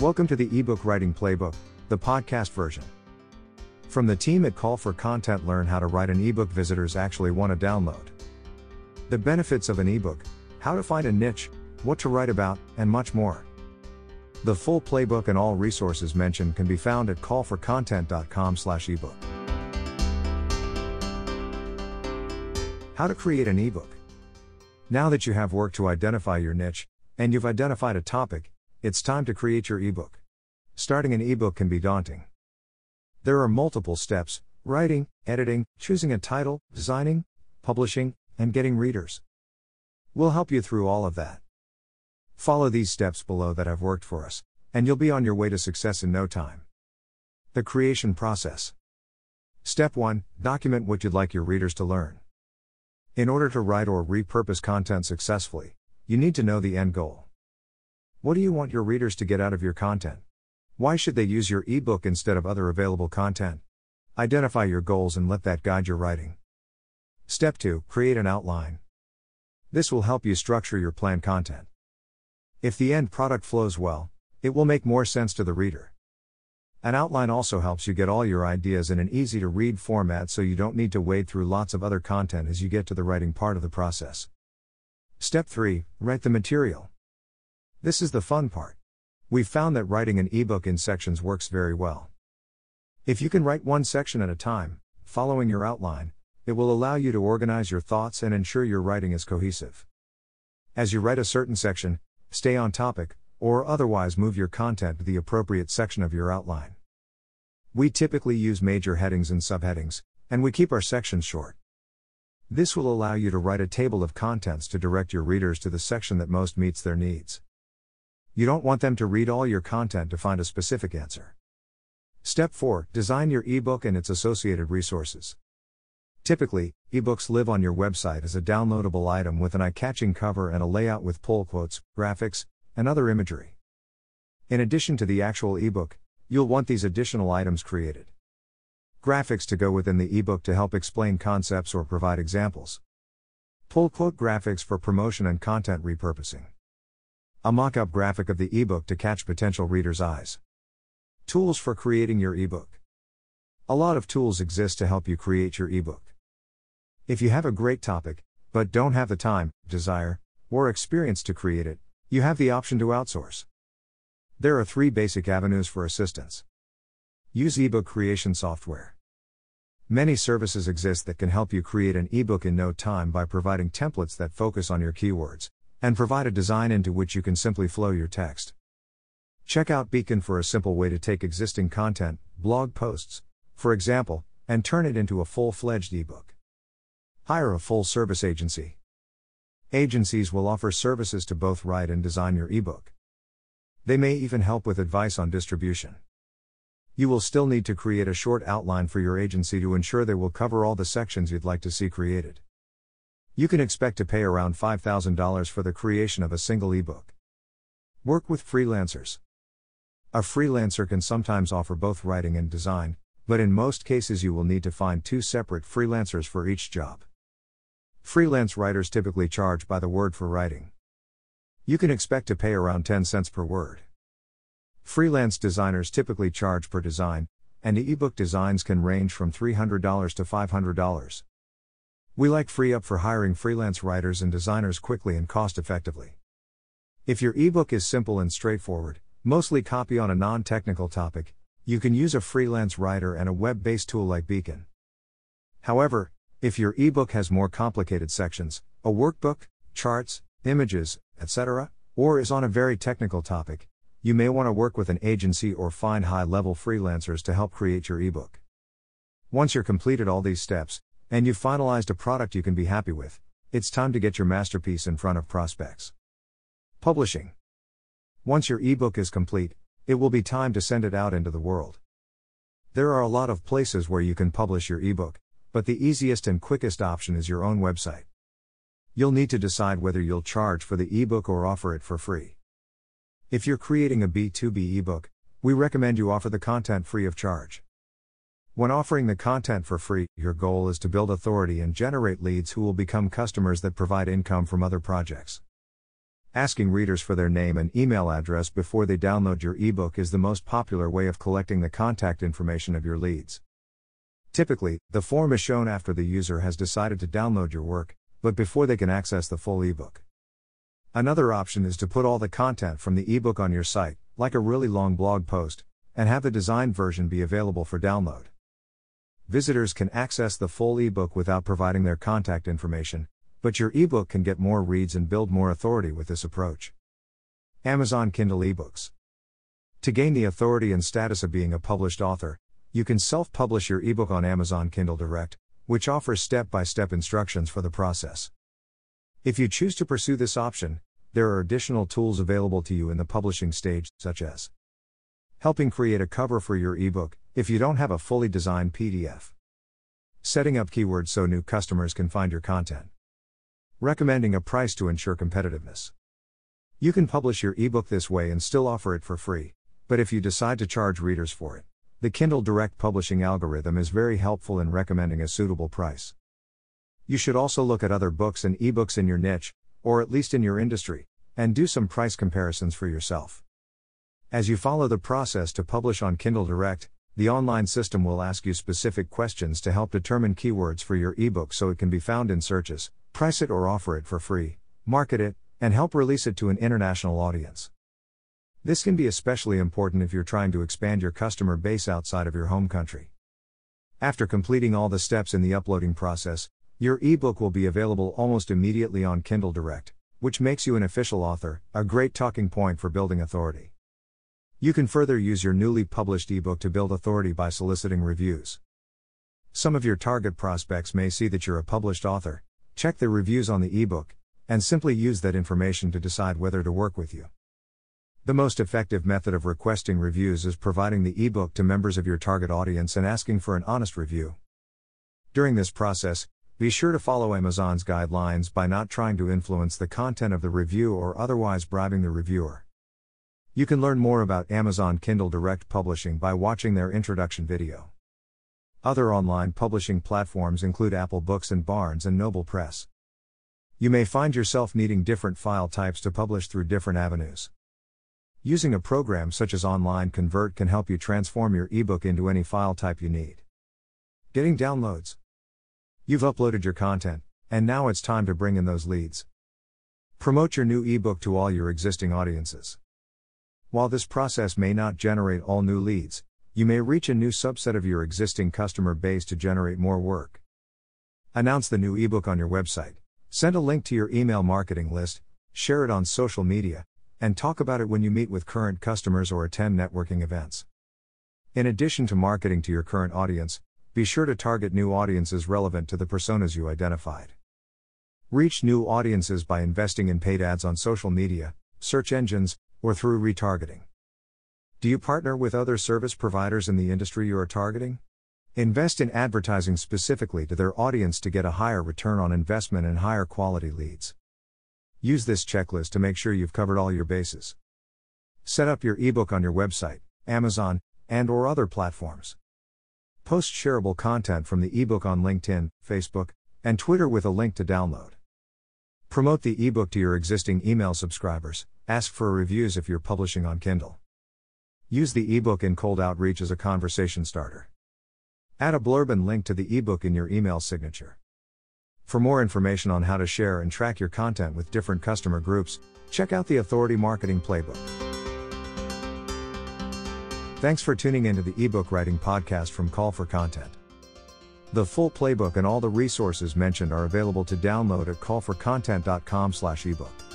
Welcome to the ebook writing playbook, the podcast version. From the team at Call for Content, learn how to write an ebook visitors actually want to download. The benefits of an ebook, how to find a niche, what to write about, and much more. The full playbook and all resources mentioned can be found at callforcontent.com/ebook. How to create an ebook. Now that you have work to identify your niche and you've identified a topic, it's time to create your ebook. Starting an ebook can be daunting. There are multiple steps writing, editing, choosing a title, designing, publishing, and getting readers. We'll help you through all of that. Follow these steps below that have worked for us, and you'll be on your way to success in no time. The creation process. Step 1 Document what you'd like your readers to learn. In order to write or repurpose content successfully, you need to know the end goal. What do you want your readers to get out of your content? Why should they use your ebook instead of other available content? Identify your goals and let that guide your writing. Step 2 Create an outline. This will help you structure your planned content. If the end product flows well, it will make more sense to the reader. An outline also helps you get all your ideas in an easy to read format so you don't need to wade through lots of other content as you get to the writing part of the process. Step 3 Write the material. This is the fun part. We've found that writing an ebook in sections works very well. If you can write one section at a time, following your outline, it will allow you to organize your thoughts and ensure your writing is cohesive. As you write a certain section, stay on topic, or otherwise move your content to the appropriate section of your outline. We typically use major headings and subheadings, and we keep our sections short. This will allow you to write a table of contents to direct your readers to the section that most meets their needs. You don't want them to read all your content to find a specific answer. Step 4 Design your ebook and its associated resources. Typically, ebooks live on your website as a downloadable item with an eye catching cover and a layout with pull quotes, graphics, and other imagery. In addition to the actual ebook, you'll want these additional items created. Graphics to go within the ebook to help explain concepts or provide examples. Pull quote graphics for promotion and content repurposing. A mock up graphic of the ebook to catch potential readers' eyes. Tools for creating your ebook. A lot of tools exist to help you create your ebook. If you have a great topic, but don't have the time, desire, or experience to create it, you have the option to outsource. There are three basic avenues for assistance. Use ebook creation software. Many services exist that can help you create an ebook in no time by providing templates that focus on your keywords, and provide a design into which you can simply flow your text. Check out Beacon for a simple way to take existing content, blog posts, for example, and turn it into a full fledged ebook. Hire a full service agency. Agencies will offer services to both write and design your ebook. They may even help with advice on distribution. You will still need to create a short outline for your agency to ensure they will cover all the sections you'd like to see created. You can expect to pay around $5,000 for the creation of a single ebook. Work with freelancers. A freelancer can sometimes offer both writing and design, but in most cases you will need to find two separate freelancers for each job. Freelance writers typically charge by the word for writing. You can expect to pay around 10 cents per word. Freelance designers typically charge per design, and ebook designs can range from $300 to $500. We like FreeUp for hiring freelance writers and designers quickly and cost effectively. If your ebook is simple and straightforward, mostly copy on a non technical topic, you can use a freelance writer and a web based tool like Beacon. However, if your ebook has more complicated sections, a workbook, charts, images, etc., or is on a very technical topic, you may want to work with an agency or find high level freelancers to help create your ebook. Once you're completed all these steps, and you've finalized a product you can be happy with, it's time to get your masterpiece in front of prospects. Publishing. Once your ebook is complete, it will be time to send it out into the world. There are a lot of places where you can publish your ebook, but the easiest and quickest option is your own website. You'll need to decide whether you'll charge for the ebook or offer it for free. If you're creating a B2B ebook, we recommend you offer the content free of charge. When offering the content for free, your goal is to build authority and generate leads who will become customers that provide income from other projects. Asking readers for their name and email address before they download your ebook is the most popular way of collecting the contact information of your leads. Typically, the form is shown after the user has decided to download your work, but before they can access the full ebook. Another option is to put all the content from the ebook on your site, like a really long blog post, and have the designed version be available for download. Visitors can access the full ebook without providing their contact information, but your ebook can get more reads and build more authority with this approach. Amazon Kindle eBooks. To gain the authority and status of being a published author, you can self publish your ebook on Amazon Kindle Direct, which offers step by step instructions for the process. If you choose to pursue this option, there are additional tools available to you in the publishing stage, such as helping create a cover for your ebook if you don't have a fully designed PDF, setting up keywords so new customers can find your content, recommending a price to ensure competitiveness. You can publish your ebook this way and still offer it for free, but if you decide to charge readers for it, the Kindle Direct publishing algorithm is very helpful in recommending a suitable price. You should also look at other books and ebooks in your niche, or at least in your industry, and do some price comparisons for yourself. As you follow the process to publish on Kindle Direct, the online system will ask you specific questions to help determine keywords for your ebook so it can be found in searches, price it or offer it for free, market it, and help release it to an international audience. This can be especially important if you're trying to expand your customer base outside of your home country. After completing all the steps in the uploading process, your ebook will be available almost immediately on Kindle Direct, which makes you an official author, a great talking point for building authority. You can further use your newly published ebook to build authority by soliciting reviews. Some of your target prospects may see that you're a published author, check the reviews on the ebook, and simply use that information to decide whether to work with you. The most effective method of requesting reviews is providing the ebook to members of your target audience and asking for an honest review. During this process, be sure to follow Amazon's guidelines by not trying to influence the content of the review or otherwise bribing the reviewer. You can learn more about Amazon Kindle Direct Publishing by watching their introduction video. Other online publishing platforms include Apple Books and Barnes and Noble Press. You may find yourself needing different file types to publish through different avenues. Using a program such as Online Convert can help you transform your ebook into any file type you need. Getting downloads. You've uploaded your content, and now it's time to bring in those leads. Promote your new ebook to all your existing audiences. While this process may not generate all new leads, you may reach a new subset of your existing customer base to generate more work. Announce the new ebook on your website, send a link to your email marketing list, share it on social media, and talk about it when you meet with current customers or attend networking events. In addition to marketing to your current audience, be sure to target new audiences relevant to the personas you identified. Reach new audiences by investing in paid ads on social media, search engines, or through retargeting. Do you partner with other service providers in the industry you are targeting? Invest in advertising specifically to their audience to get a higher return on investment and higher quality leads. Use this checklist to make sure you've covered all your bases. Set up your ebook on your website, Amazon, and or other platforms. Post shareable content from the ebook on LinkedIn, Facebook, and Twitter with a link to download. Promote the ebook to your existing email subscribers, Ask for reviews if you're publishing on Kindle. Use the ebook in cold outreach as a conversation starter. Add a blurb and link to the ebook in your email signature. For more information on how to share and track your content with different customer groups, check out the Authority Marketing Playbook. Thanks for tuning into the ebook writing podcast from Call for Content. The full playbook and all the resources mentioned are available to download at callforcontent.com/ebook.